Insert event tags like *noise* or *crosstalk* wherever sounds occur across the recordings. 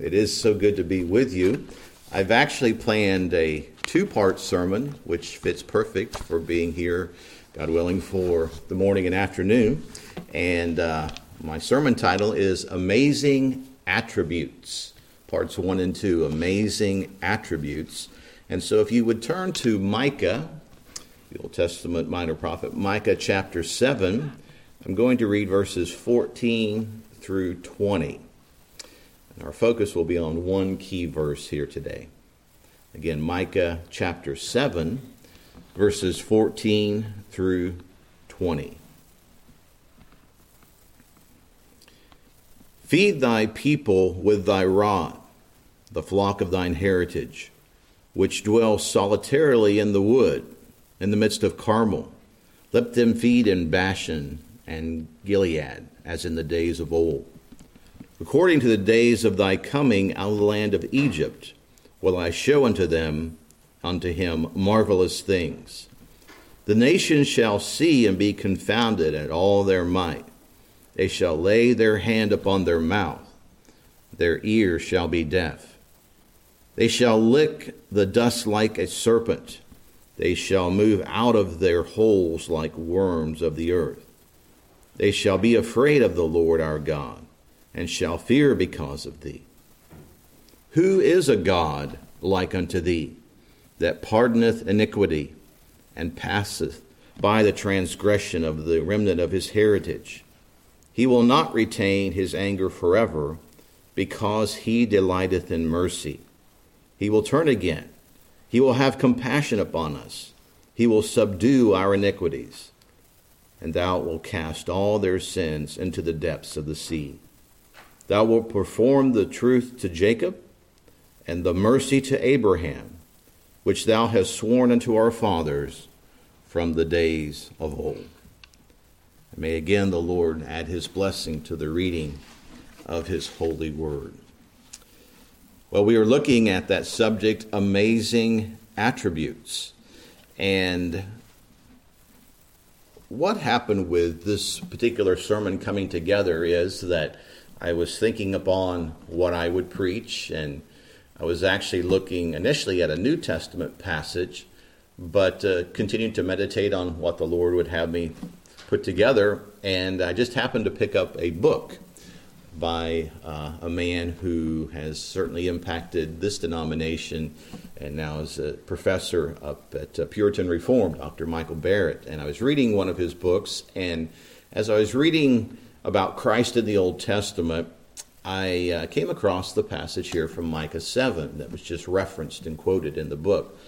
It is so good to be with you. I've actually planned a two part sermon, which fits perfect for being here, God willing, for the morning and afternoon. And uh, my sermon title is Amazing Attributes, parts one and two Amazing Attributes. And so if you would turn to Micah, the Old Testament minor prophet, Micah chapter 7, I'm going to read verses 14 through 20. Our focus will be on one key verse here today. Again, Micah chapter 7, verses 14 through 20. Feed thy people with thy rod, the flock of thine heritage, which dwell solitarily in the wood, in the midst of Carmel. Let them feed in Bashan and Gilead, as in the days of old According to the days of thy coming out of the land of Egypt, will I show unto them, unto him, marvelous things. The nations shall see and be confounded at all their might. They shall lay their hand upon their mouth, their ears shall be deaf. They shall lick the dust like a serpent. They shall move out of their holes like worms of the earth. They shall be afraid of the Lord our God and shall fear because of thee. Who is a God like unto thee, that pardoneth iniquity and passeth by the transgression of the remnant of his heritage? He will not retain his anger forever, because he delighteth in mercy. He will turn again. He will have compassion upon us. He will subdue our iniquities, and thou wilt cast all their sins into the depths of the sea. Thou wilt perform the truth to Jacob and the mercy to Abraham, which thou hast sworn unto our fathers from the days of old. may again the Lord add his blessing to the reading of his holy word. Well, we are looking at that subject, amazing attributes. And what happened with this particular sermon coming together is that I was thinking upon what I would preach, and I was actually looking initially at a New Testament passage, but uh, continued to meditate on what the Lord would have me put together. And I just happened to pick up a book by uh, a man who has certainly impacted this denomination and now is a professor up at uh, Puritan Reform, Dr. Michael Barrett. And I was reading one of his books, and as I was reading about Christ in the Old Testament, I uh, came across the passage here from Micah 7 that was just referenced and quoted in the book.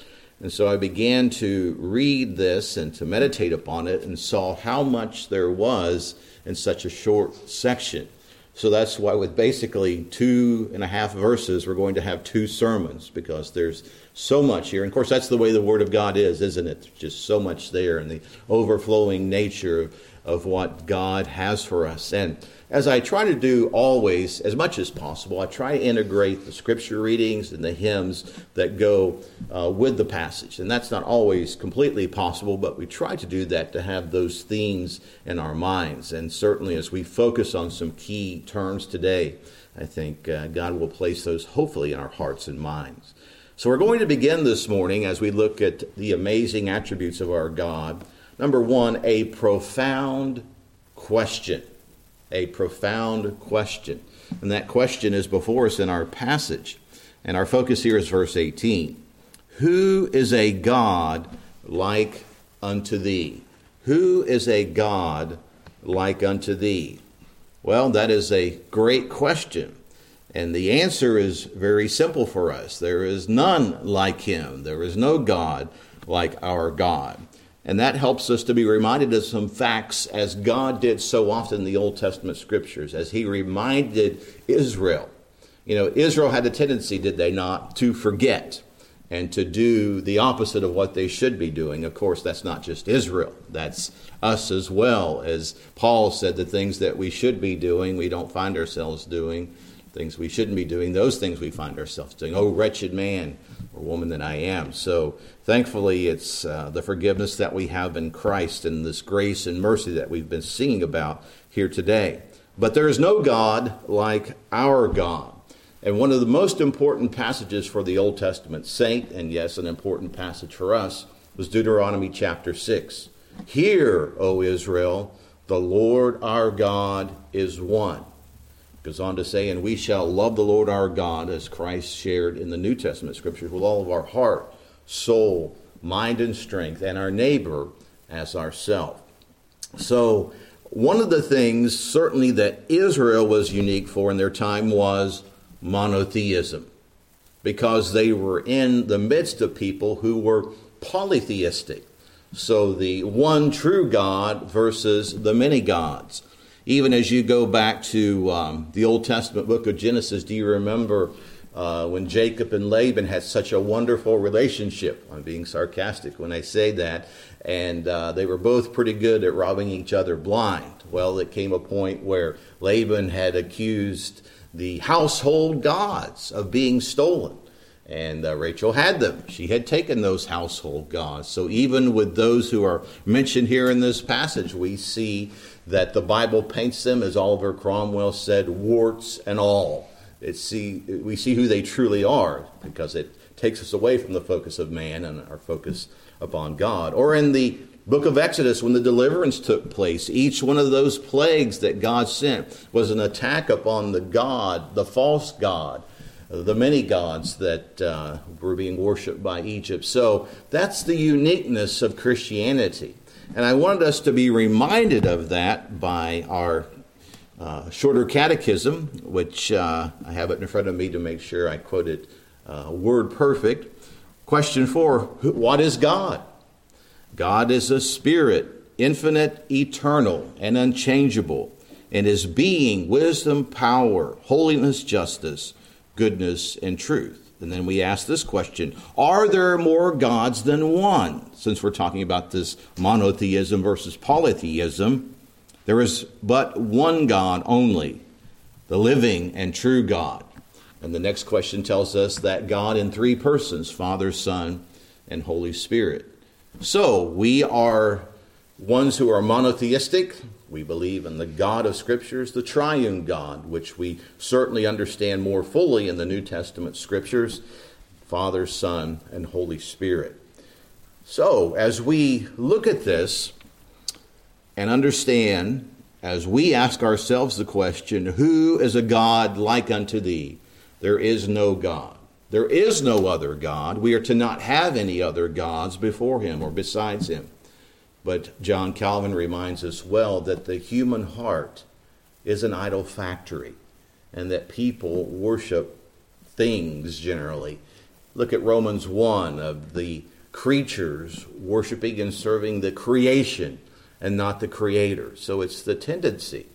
And so I began to read this and to meditate upon it and saw how much there was in such a short section. So that's why, with basically two and a half verses, we're going to have two sermons because there's so much here. And of course, that's the way the Word of God is, isn't it? Just so much there and the overflowing nature of of what God has for us. And as I try to do always, as much as possible, I try to integrate the scripture readings and the hymns that go uh, with the passage. And that's not always completely possible, but we try to do that to have those themes in our minds. And certainly as we focus on some key terms today, I think uh, God will place those hopefully in our hearts and minds. So we're going to begin this morning as we look at the amazing attributes of our God Number one, a profound question. A profound question. And that question is before us in our passage. And our focus here is verse 18. Who is a God like unto thee? Who is a God like unto thee? Well, that is a great question. And the answer is very simple for us. There is none like him. There is no God like our God. And that helps us to be reminded of some facts as God did so often in the Old Testament scriptures, as He reminded Israel. You know, Israel had a tendency, did they not, to forget and to do the opposite of what they should be doing. Of course, that's not just Israel, that's us as well. As Paul said, the things that we should be doing, we don't find ourselves doing. Things we shouldn't be doing, those things we find ourselves doing. Oh, wretched man or woman that I am. So thankfully, it's uh, the forgiveness that we have in Christ and this grace and mercy that we've been singing about here today. But there is no God like our God. And one of the most important passages for the Old Testament saint, and yes, an important passage for us, was Deuteronomy chapter 6. Hear, O Israel, the Lord our God is one. Goes on to say, and we shall love the Lord our God as Christ shared in the New Testament scriptures with all of our heart, soul, mind, and strength, and our neighbor as ourself. So, one of the things certainly that Israel was unique for in their time was monotheism because they were in the midst of people who were polytheistic. So the one true God versus the many gods. Even as you go back to um, the Old Testament book of Genesis, do you remember uh, when Jacob and Laban had such a wonderful relationship? I'm being sarcastic when I say that. And uh, they were both pretty good at robbing each other blind. Well, it came a point where Laban had accused the household gods of being stolen. And uh, Rachel had them. She had taken those household gods. So even with those who are mentioned here in this passage, we see that the Bible paints them, as Oliver Cromwell said, warts and all. It see, we see who they truly are because it takes us away from the focus of man and our focus upon God. Or in the book of Exodus, when the deliverance took place, each one of those plagues that God sent was an attack upon the God, the false God, the many gods that uh, were being worshiped by Egypt. So that's the uniqueness of Christianity. And I wanted us to be reminded of that by our uh, shorter catechism, which uh, I have it in front of me to make sure I quote it uh, word perfect. Question four What is God? God is a spirit, infinite, eternal, and unchangeable, in his being, wisdom, power, holiness, justice, goodness, and truth. And then we ask this question Are there more gods than one? Since we're talking about this monotheism versus polytheism, there is but one God only, the living and true God. And the next question tells us that God in three persons Father, Son, and Holy Spirit. So we are ones who are monotheistic. We believe in the God of Scriptures, the triune God, which we certainly understand more fully in the New Testament Scriptures Father, Son, and Holy Spirit. So, as we look at this and understand, as we ask ourselves the question, Who is a God like unto thee? There is no God. There is no other God. We are to not have any other gods before him or besides him. But John Calvin reminds us well that the human heart is an idol factory and that people worship things generally. Look at Romans 1 of the creatures worshiping and serving the creation and not the creator. So it's the tendency.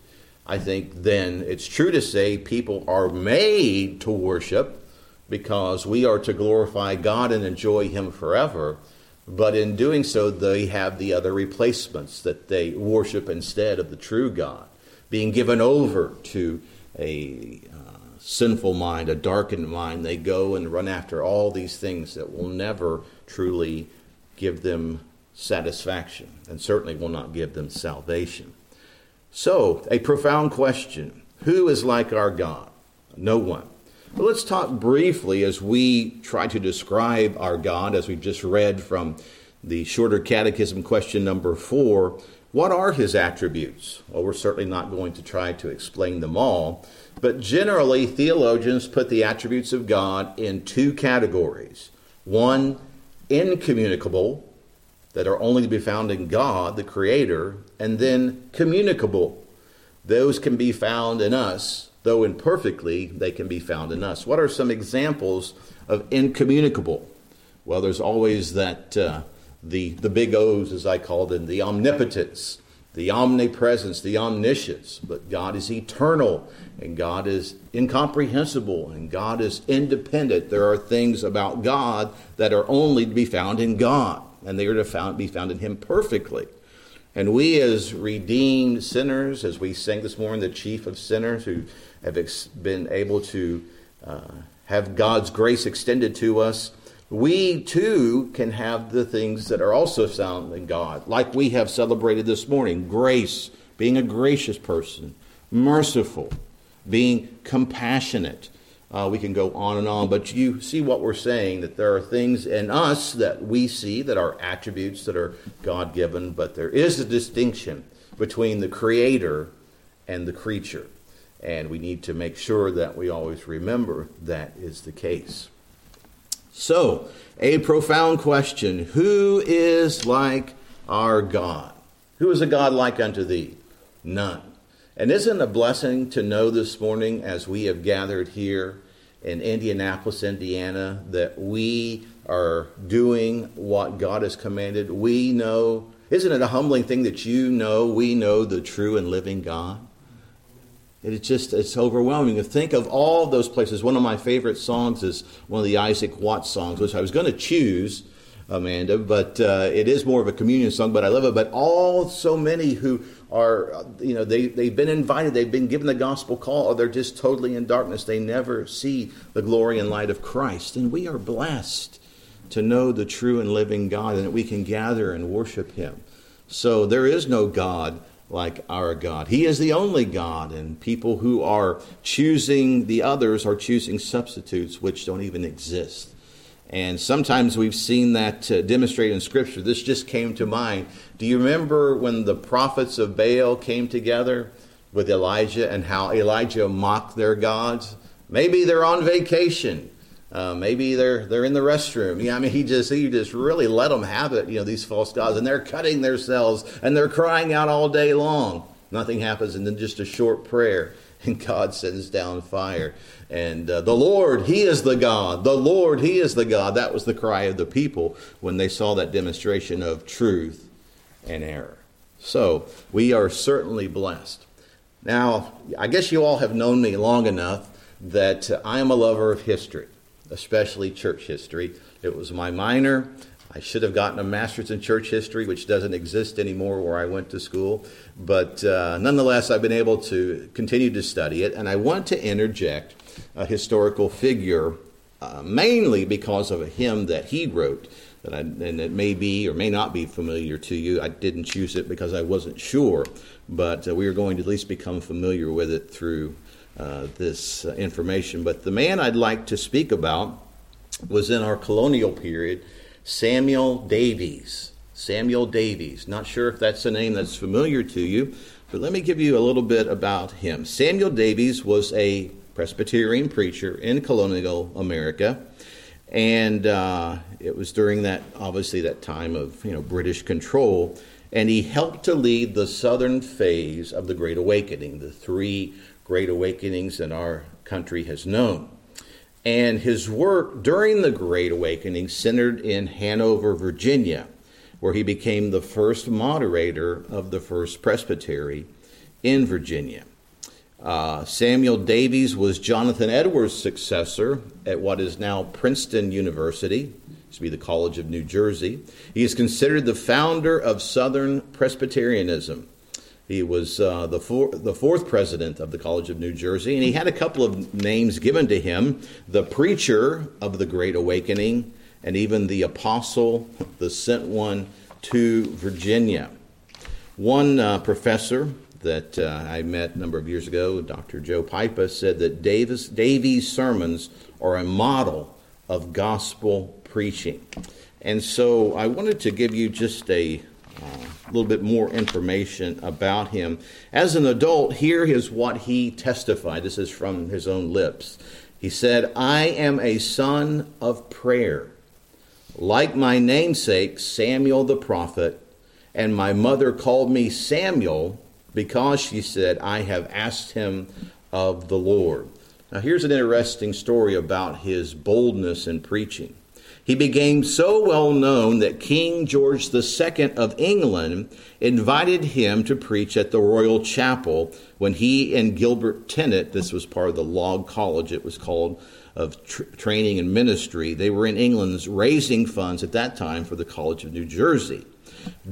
I think then it's true to say people are made to worship because we are to glorify God and enjoy Him forever. But in doing so, they have the other replacements that they worship instead of the true God, being given over to a uh, sinful mind, a darkened mind. They go and run after all these things that will never truly give them satisfaction and certainly will not give them salvation. So, a profound question Who is like our God? No one. But let's talk briefly as we try to describe our God, as we've just read from the shorter catechism question number four. What are his attributes? Well, we're certainly not going to try to explain them all, but generally, theologians put the attributes of God in two categories one, incommunicable, that are only to be found in God, the Creator, and then communicable. Those can be found in us, though imperfectly, they can be found in us. What are some examples of incommunicable? Well, there's always that, uh, the, the big O's, as I call them, the omnipotence, the omnipresence, the omniscience. But God is eternal, and God is incomprehensible, and God is independent. There are things about God that are only to be found in God, and they are to found, be found in Him perfectly. And we, as redeemed sinners, as we sang this morning, the chief of sinners who have ex- been able to uh, have God's grace extended to us, we too can have the things that are also found in God, like we have celebrated this morning grace, being a gracious person, merciful, being compassionate, Uh, we can go on and on, but you see what we're saying that there are things in us that we see that are attributes that are God given, but there is a distinction between the Creator and the creature. And we need to make sure that we always remember that is the case. So, a profound question Who is like our God? Who is a God like unto thee? None. And isn't a blessing to know this morning as we have gathered here in Indianapolis, Indiana, that we are doing what God has commanded? We know, isn't it a humbling thing that you know we know the true and living God? It's just, it's overwhelming to think of all those places. One of my favorite songs is one of the Isaac Watts songs, which I was going to choose, Amanda, but uh, it is more of a communion song, but I love it. But all, so many who are, you know, they, they've been invited, they've been given the gospel call, or they're just totally in darkness. They never see the glory and light of Christ. And we are blessed to know the true and living God and that we can gather and worship Him. So there is no God like our God. He is the only God, and people who are choosing the others are choosing substitutes which don't even exist. And sometimes we've seen that uh, demonstrated in Scripture. This just came to mind. Do you remember when the prophets of Baal came together with Elijah and how Elijah mocked their gods? Maybe they're on vacation. Uh, maybe they're they're in the restroom. Yeah, I mean, he just he just really let them have it. You know, these false gods, and they're cutting themselves and they're crying out all day long. Nothing happens, and then just a short prayer, and God sends down fire. And uh, the Lord, He is the God. The Lord, He is the God. That was the cry of the people when they saw that demonstration of truth and error. So we are certainly blessed. Now, I guess you all have known me long enough that I am a lover of history especially church history. It was my minor. I should have gotten a master's in church history, which doesn't exist anymore where I went to school. But uh, nonetheless, I've been able to continue to study it. And I want to interject a historical figure, uh, mainly because of a hymn that he wrote. That I, and it may be or may not be familiar to you. I didn't choose it because I wasn't sure, but uh, we are going to at least become familiar with it through uh, this uh, information. But the man I'd like to speak about was in our colonial period, Samuel Davies. Samuel Davies. Not sure if that's a name that's familiar to you, but let me give you a little bit about him. Samuel Davies was a Presbyterian preacher in colonial America. And uh, it was during that, obviously, that time of you know British control, and he helped to lead the southern phase of the Great Awakening, the three great awakenings that our country has known. And his work during the Great Awakening centered in Hanover, Virginia, where he became the first moderator of the First Presbytery in Virginia. Uh, Samuel Davies was Jonathan Edwards' successor at what is now Princeton University, to be the College of New Jersey. He is considered the founder of Southern Presbyterianism. He was uh, the, four, the fourth president of the College of New Jersey, and he had a couple of names given to him the preacher of the Great Awakening, and even the apostle, the sent one to Virginia. One uh, professor that uh, I met a number of years ago, Dr. Joe Pipa, said that Davis, Davies' sermons are a model of gospel preaching. And so I wanted to give you just a a little bit more information about him. As an adult, here is what he testified. This is from his own lips. He said, I am a son of prayer, like my namesake, Samuel the prophet, and my mother called me Samuel because she said, I have asked him of the Lord. Now, here's an interesting story about his boldness in preaching. He became so well known that King George II of England invited him to preach at the Royal Chapel when he and Gilbert Tennent, this was part of the Log College, it was called, of tr- training and ministry, they were in England raising funds at that time for the College of New Jersey.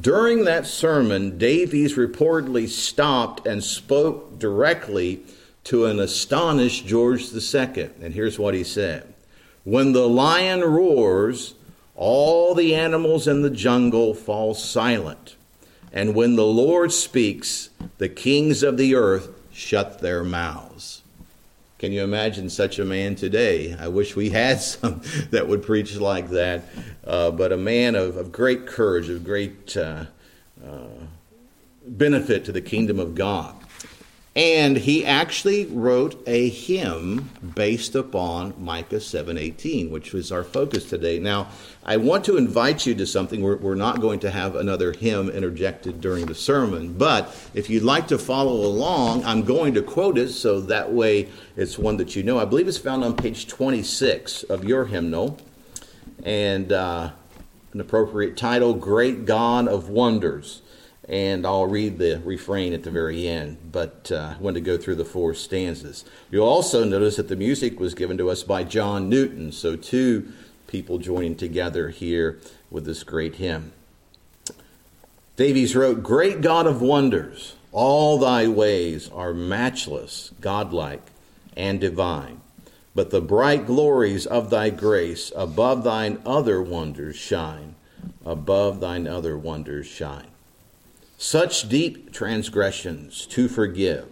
During that sermon, Davies reportedly stopped and spoke directly to an astonished George II. And here's what he said when the lion roars, all the animals in the jungle fall silent. And when the Lord speaks, the kings of the earth shut their mouths. Can you imagine such a man today? I wish we had *laughs* some that would preach like that. Uh, but a man of, of, great courage, of great uh, uh, benefit to the kingdom of God. And he actually wrote a hymn based upon Micah 7:18, which was our focus today. Now, I want to invite you to something. We're, we're, not going to have another hymn interjected during the sermon, but if you'd like to follow along, I'm going to quote it so that way it's one that you know. I believe it's found on page 26 of your hymnal, and uh, an appropriate title: "Great God of Wonders." And I'll read the refrain at the very end, but uh, I want to go through the four stanzas. You'll also notice that the music was given to us by John Newton, so two people joining together here with this great hymn. Davies wrote, Great God of wonders, all thy ways are matchless, godlike, and divine. But the bright glories of thy grace above thine other wonders shine, above thine other wonders shine. Such deep transgressions to forgive,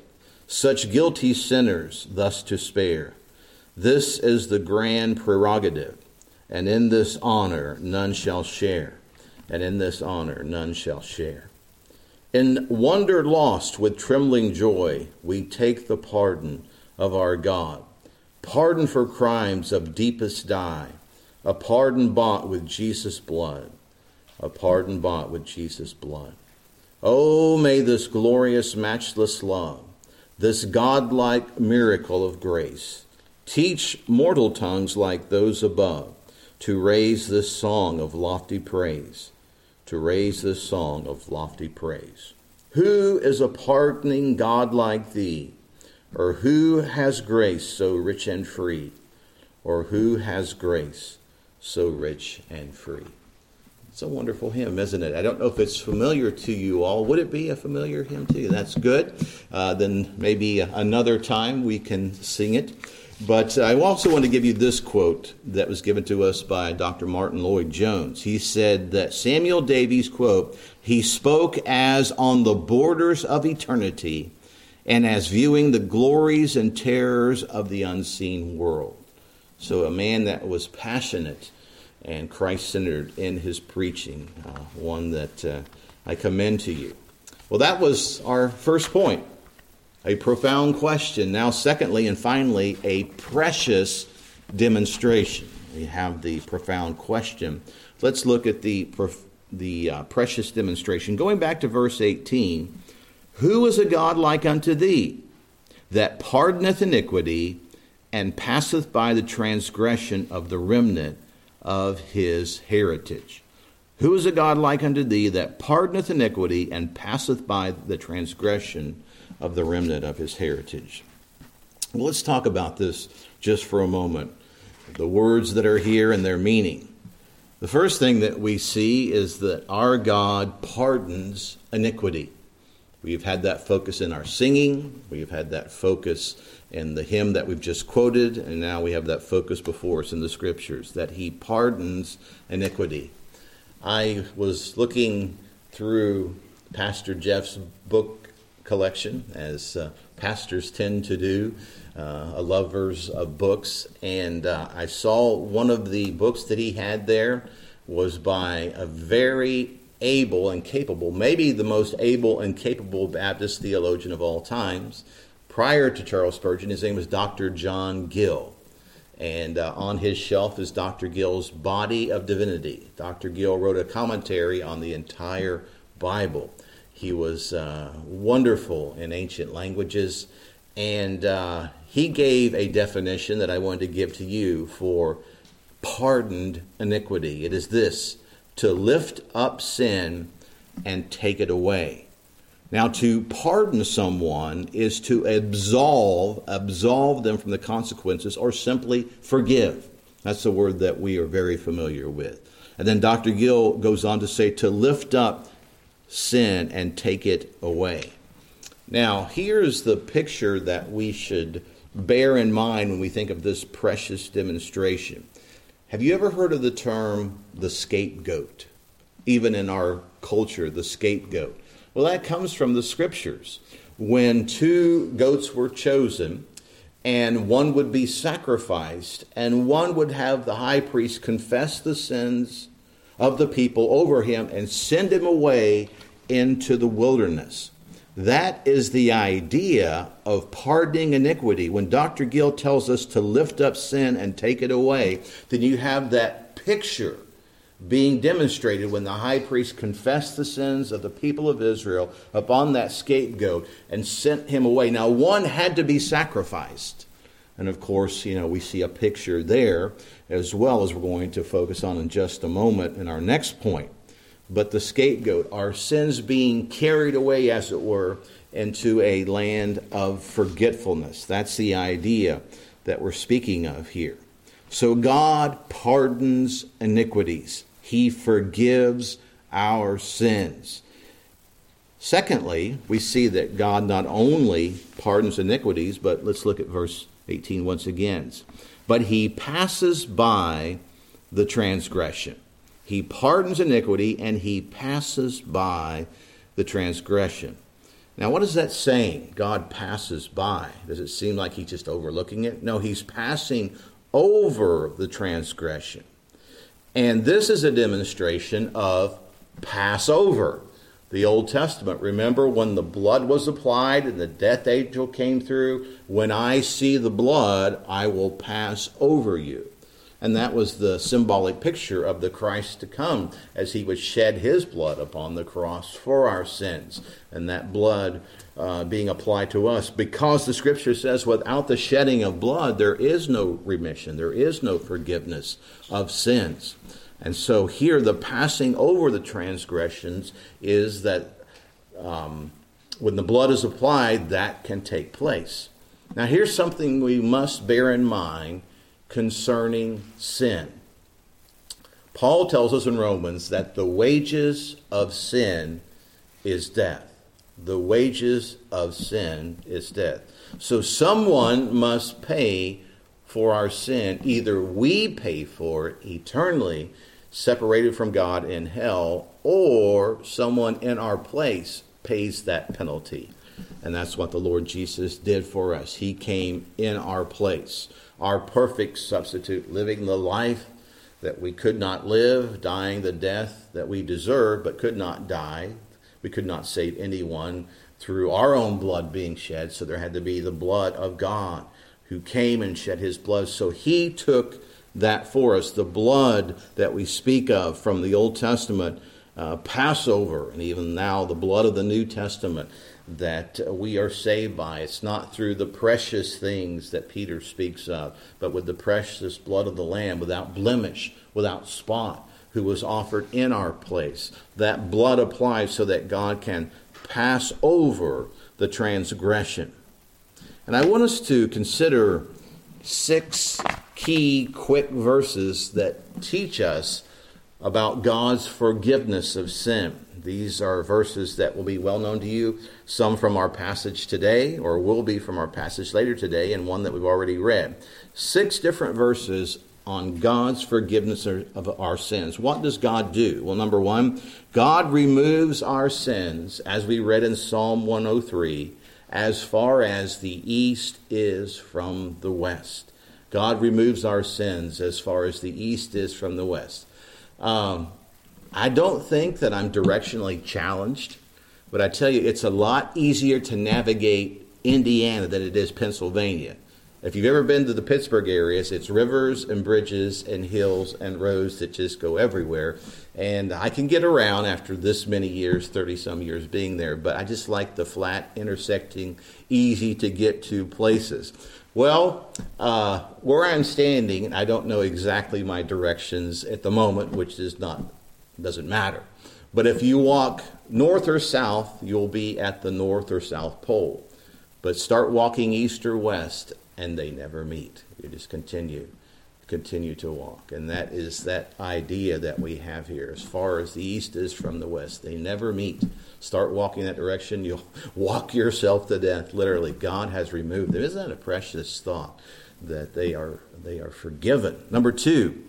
such guilty sinners thus to spare. This is the grand prerogative, and in this honor none shall share, and in this honor none shall share. In wonder lost with trembling joy, we take the pardon of our God, pardon for crimes of deepest dye, a pardon bought with Jesus' blood, a pardon bought with Jesus' blood. Oh, may this glorious, matchless love, this godlike miracle of grace, teach mortal tongues like those above to raise this song of lofty praise, to raise this song of lofty praise. Who is a pardoning God like thee? Or who has grace so rich and free? Or who has grace so rich and free? It's a wonderful hymn, isn't it? I don't know if it's familiar to you all. Would it be a familiar hymn to you? That's good. Uh, then maybe another time we can sing it. But I also want to give you this quote that was given to us by Dr. Martyn Lloyd-Jones. He said that Samuel Davies, quote, he spoke as on the borders of eternity and as viewing the glories and terrors of the unseen world. So a man that was passionate and Christ centered in his preaching, uh, one that uh, I commend to you. Well, that was our first point a profound question. Now, secondly and finally, a precious demonstration. We have the profound question. Let's look at the, the uh, precious demonstration. Going back to verse 18 Who is a God like unto thee, that pardoneth iniquity and passeth by the transgression of the remnant? Of his heritage. Who is a God like unto thee that pardoneth iniquity and passeth by the transgression of the remnant of his heritage? Well, let's talk about this just for a moment. The words that are here and their meaning. The first thing that we see is that our God pardons iniquity. We've had that focus in our singing, we've had that focus in the hymn that we've just quoted, and now we have that focus before us in the scriptures that he pardons iniquity. I was looking through Pastor Jeff's book collection, as uh, pastors tend to do, uh, lovers of books, and uh, I saw one of the books that he had there was by a very able and capable, maybe the most able and capable Baptist theologian of all times prior to Charles Spurgeon, his name was Dr. John Gill. And uh, on his shelf is Dr. Gill's Body of Divinity. Dr. Gill wrote a commentary on the entire Bible. He was uh, wonderful in ancient languages, and uh, he gave a definition that I wanted to give to you for pardoned iniquity. It is this to lift up sin and take it away. Now, to pardon someone is to absolve, absolve them from the consequences, or simply forgive. That's the word that we are very familiar with. And then Dr. Gill goes on to say to lift up sin and take it away. Now, here's the picture that we should bear in mind when we think of this precious demonstration. Have you ever heard of the term the scapegoat? Even in our culture, the scapegoat. Well, that comes from the scriptures. When two goats were chosen, and one would be sacrificed, and one would have the high priest confess the sins of the people over him and send him away into the wilderness. That is the idea of pardoning iniquity. When Dr. Gill tells us to lift up sin and take it away, then you have that picture being demonstrated when the high priest confessed the sins of the people of Israel upon that scapegoat and sent him away. Now, one had to be sacrificed. And of course, you know, we see a picture there as well as we're going to focus on in just a moment in our next point. But the scapegoat, our sins being carried away, as it were, into a land of forgetfulness. That's the idea that we're speaking of here. So God pardons iniquities. He forgives our sins. Secondly, we see that God not only pardons iniquities, but let's look at verse 18 once again. But he passes by the transgression. He pardons iniquity and he passes by the transgression. Now, what is that saying? God passes by. Does it seem like he's just overlooking it? No, he's passing over the transgression. And this is a demonstration of Passover. The Old Testament, remember when the blood was applied and the death angel came through? When I see the blood, I will pass over you. And that was the symbolic picture of the Christ to come as he would shed his blood upon the cross for our sins. And that blood uh, being applied to us because the scripture says without the shedding of blood, there is no remission, there is no forgiveness of sins. And so here, the passing over the transgressions is that um, when the blood is applied, that can take place. Now, here's something we must bear in mind concerning sin. Paul tells us in Romans that the wages of sin is death. The wages of sin is death. So someone must pay for our sin. Either we pay for it eternally separated from God in hell, or someone in our place pays that penalty. And that's what the Lord Jesus did for us. He came in our place, our perfect substitute, living the life that we could not live, dying the death that we deserve but could not die. We could not save anyone through our own blood being shed, so there had to be the blood of God who came and shed his blood. So he took that for us. The blood that we speak of from the Old Testament, uh, Passover, and even now the blood of the New Testament that uh, we are saved by. It's not through the precious things that Peter speaks of, but with the precious blood of the Lamb, without blemish, without spot, who was offered in our place. That blood applies so that God can pass over the transgression. And I want us to consider six key, quick verses that teach us about God's forgiveness of sin. These are verses that will be well known to you, some from our passage today, or will be from our passage later today, and one that we've already read. Six different verses on God's forgiveness of our sins. What does God do? Well, number one, God removes our sins, as we read in Psalm 103, as far as the east is from the west. God removes our sins as far as the east is from the west. Um, I don't think that I'm directionally challenged, but I tell you, it's a lot easier to navigate Indiana than it is Pennsylvania. If you've ever been to the Pittsburgh areas, it's rivers and bridges and hills and roads that just go everywhere. And I can get around after this many years, 30 some years being there, but I just like the flat, intersecting, easy to get to places. Well, uh, where I'm standing, I don't know exactly my directions at the moment, which is not doesn't matter. But if you walk north or south, you'll be at the north or south pole. But start walking east or west, and they never meet. You just continue continue to walk. And that is that idea that we have here. As far as the east is from the west, they never meet. Start walking that direction, *laughs* you'll walk yourself to death. Literally, God has removed them. Isn't that a precious thought that they are they are forgiven? Number two,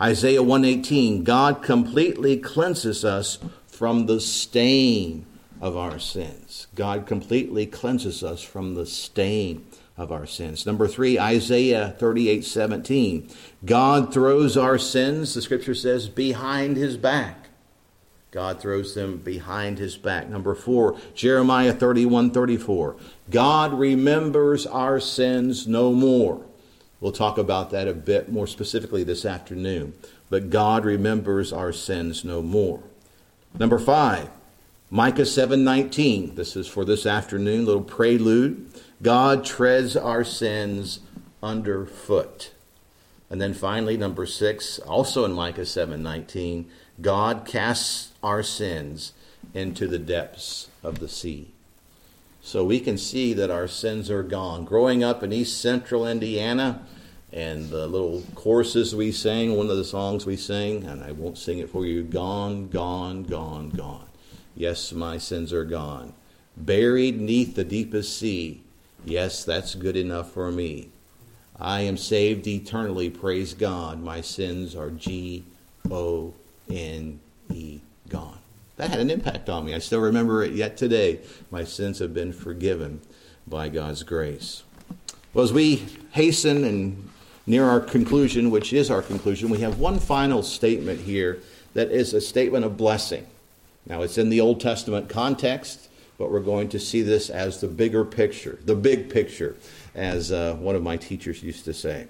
Isaiah 118, God completely cleanses us from the stain of our sins. God completely cleanses us from the stain of our sins. Number three, Isaiah 38 17. God throws our sins, the scripture says, behind his back. God throws them behind his back. Number four, Jeremiah 31 34. God remembers our sins no more. We'll talk about that a bit more specifically this afternoon. But God remembers our sins no more. Number five, Micah 7:19. This is for this afternoon, little prelude. God treads our sins underfoot. And then finally, number six, also in Micah 7:19, God casts our sins into the depths of the sea. So we can see that our sins are gone. Growing up in East Central Indiana, and the little choruses we sang, one of the songs we sing, and I won't sing it for you gone, gone, gone, gone. Yes, my sins are gone. Buried neath the deepest sea. Yes, that's good enough for me. I am saved eternally, praise God. My sins are G O N E, gone. That had an impact on me. I still remember it yet today. My sins have been forgiven by God's grace. Well, as we hasten and near our conclusion, which is our conclusion, we have one final statement here that is a statement of blessing. Now, it's in the Old Testament context, but we're going to see this as the bigger picture, the big picture, as uh, one of my teachers used to say.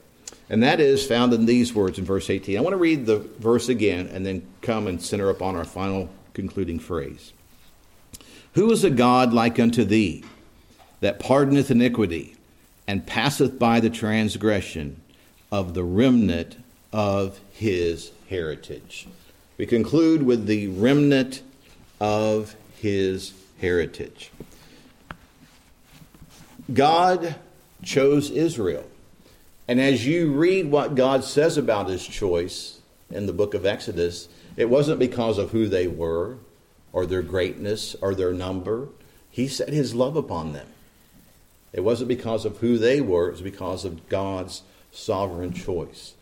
And that is found in these words in verse 18. I want to read the verse again and then come and center up on our final concluding phrase. Who is a God like unto thee, that pardoneth iniquity, and passeth by the transgression of the remnant of his heritage? We conclude with the remnant of his heritage. God chose Israel. And as you read what God says about his choice in the book of Exodus, it wasn't because of who they were or their greatness or their number. He set his love upon them. It wasn't because of who they were, it was because of God's sovereign choice.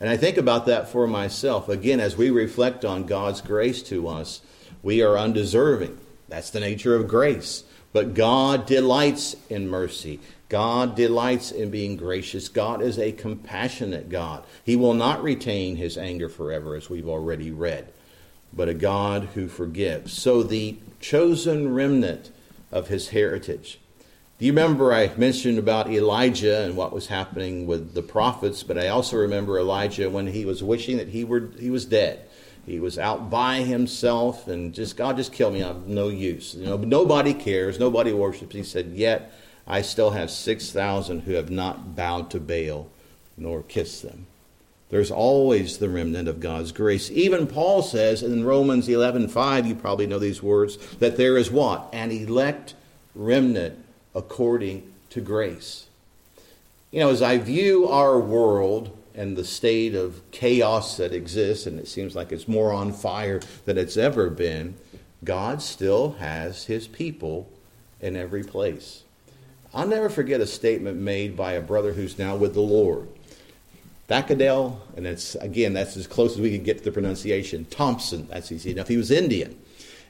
And I think about that for myself. Again, as we reflect on God's grace to us, we are undeserving. That's the nature of grace. But God delights in mercy. God delights in being gracious. God is a compassionate God. He will not retain his anger forever, as we've already read, but a God who forgives. So, the chosen remnant of his heritage. Do you remember I mentioned about Elijah and what was happening with the prophets? But I also remember Elijah when he was wishing that he were he was dead. He was out by himself and just God just kill me. I'm no use. You know, nobody cares. Nobody worships. He said, yet I still have six thousand who have not bowed to Baal nor kissed them. There's always the remnant of God's grace. Even Paul says in Romans 11:5, you probably know these words, that there is what? An elect remnant according to grace. You know, as I view our world and the state of chaos that exists, and it seems like it's more on fire than it's ever been, God still has his people in every place. I'll never forget a statement made by a brother who's now with the Lord. Thakadel, and it's again, that's as close as we can get to the pronunciation. Thompson, that's easy enough. He was Indian.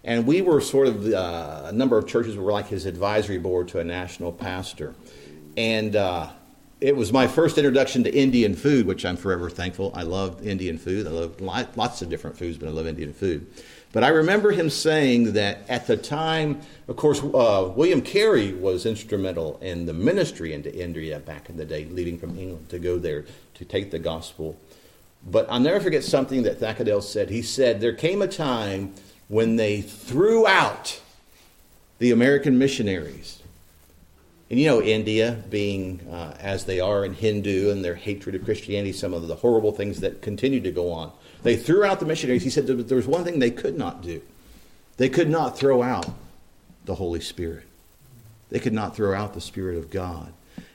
And we were sort of, uh, a number of churches were like his advisory board to a national pastor. And uh, it was my first introduction to Indian food, which I'm forever thankful. I love Indian food. I love lots of different foods, but I love Indian food. But I remember him saying that at the time, of course, uh, William Carey was instrumental in the ministry into India back in the day, leaving from England to go there to take the gospel. But I'll never forget something that Thakadel said. He said, There came a time when they threw out the American missionaries. And you know, India, being uh, as they are in Hindu and their hatred of Christianity, some of the horrible things that continue to go on. They threw out the missionaries. He said there was one thing they could not do they could not throw out the Holy Spirit, they could not throw out the Spirit of God.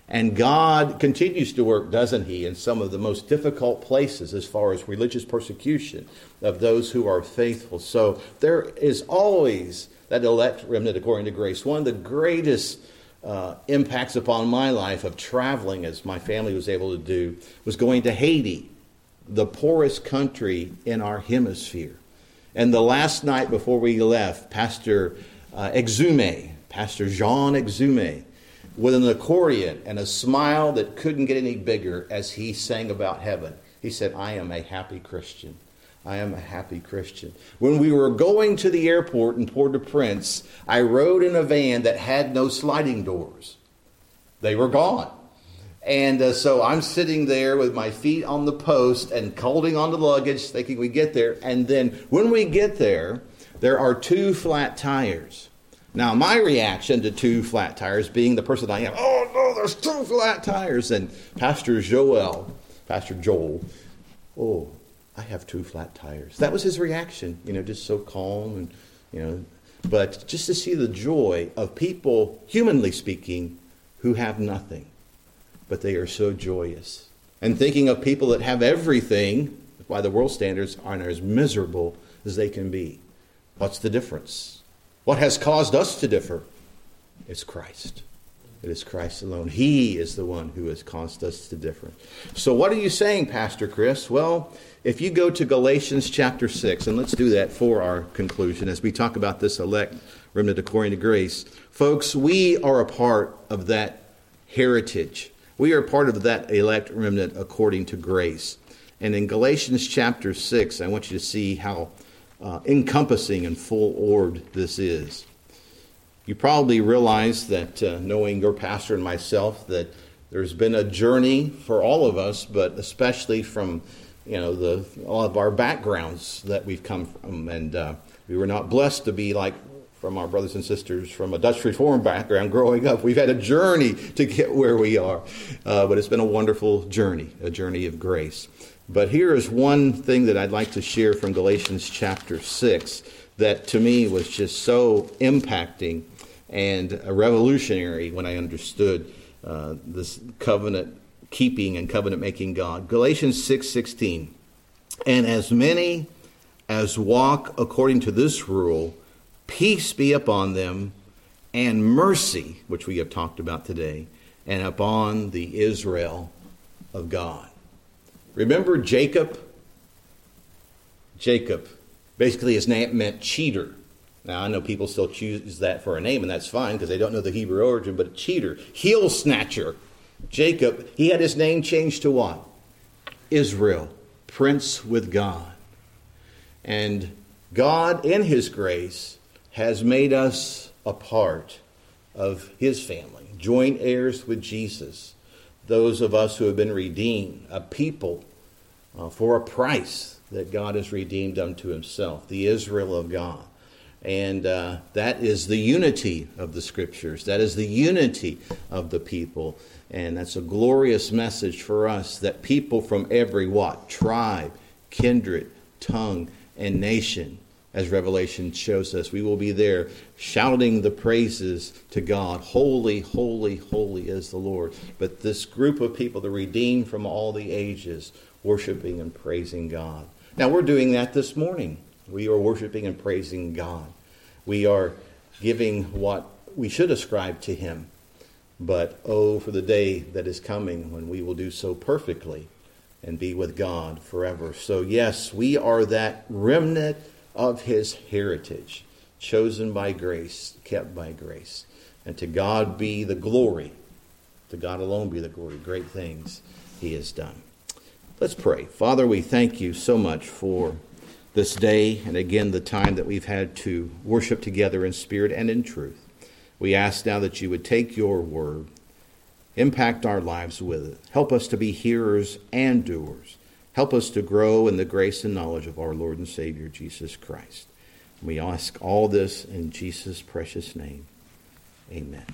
And God continues to work, doesn't He, in some of the most difficult places as far as religious persecution of those who are faithful. So there is always that elect remnant according to grace. One of the greatest uh, impacts upon my life of traveling, as my family was able to do, was going to Haiti, the poorest country in our hemisphere. And the last night before we left, Pastor uh, Exume, Pastor Jean Exume, with an accordion and a smile that couldn't get any bigger as he sang about heaven. He said, I am a happy Christian. I am a happy Christian. When we were going to the airport in Port au Prince, I rode in a van that had no sliding doors. They were gone. And uh, so I'm sitting there with my feet on the post and holding on to the luggage, thinking we get there. And then when we get there, there are two flat tires. Now, my reaction to two flat tires, being the person I am, oh no, there's two flat tires. And Pastor Joel, Pastor Joel, oh, I have two flat tires. That was his reaction, you know, just so calm and, you know, but just to see the joy of people, humanly speaking, who have nothing, but they are so joyous. And thinking of people that have everything, by the world standards, are as miserable as they can be. What's the difference? What has caused us to differ? It's Christ. It is Christ alone. He is the one who has caused us to differ. So, what are you saying, Pastor Chris? Well, if you go to Galatians chapter 6, and let's do that for our conclusion as we talk about this elect remnant according to grace. Folks, we are a part of that heritage. We are part of that elect remnant according to grace. And in Galatians chapter 6, I want you to see how uh, encompassing and full orbed this is. You probably realize that, uh, knowing your pastor and myself, that there's been a journey for all of us, but especially from you know the all of our backgrounds that we've come from, and uh, we were not blessed to be like from our brothers and sisters from a Dutch Reform background growing up. We've had a journey to get where we are, uh, but it's been a wonderful journey, a journey of grace. But here is one thing that I'd like to share from Galatians chapter 6 that to me was just so impacting and a revolutionary when I understood uh, this covenant keeping and covenant making God. Galatians 6:16. and as many as walk according to this rule, peace be upon them and mercy, which we have talked about today, and upon the Israel of God. Remember Jacob? Jacob. Basically, his name meant cheater. Now, I know people still choose that for a name, and that's fine because they don't know the Hebrew origin, but a cheater, heel snatcher. Jacob, he had his name changed to what? Israel, prince with God. And God, in his grace, has made us a part of his family, joint heirs with Jesus. Those of us who have been redeemed, a people uh, for a price that God has redeemed unto himself, the Israel of God. And uh, that is the unity of the scriptures. That is the unity of the people. And that's a glorious message for us that people from every what? Tribe, kindred, tongue, and nation, as Revelation shows us, we will be there shouting the praises to God. Holy, holy, holy is the Lord. But this group of people, the redeemed from all the ages, worshiping and praising God. Now, we're doing that this morning. We are worshiping and praising God. We are giving what we should ascribe to Him. But oh, for the day that is coming when we will do so perfectly and be with God forever. So, yes, we are that remnant of His heritage, chosen by grace, kept by grace. And to God be the glory. To God alone be the glory. Great things He has done. Let's pray. Father, we thank you so much for this day and again the time that we've had to worship together in spirit and in truth. We ask now that you would take your word, impact our lives with it, help us to be hearers and doers, help us to grow in the grace and knowledge of our Lord and Savior Jesus Christ. We ask all this in Jesus' precious name. Amen.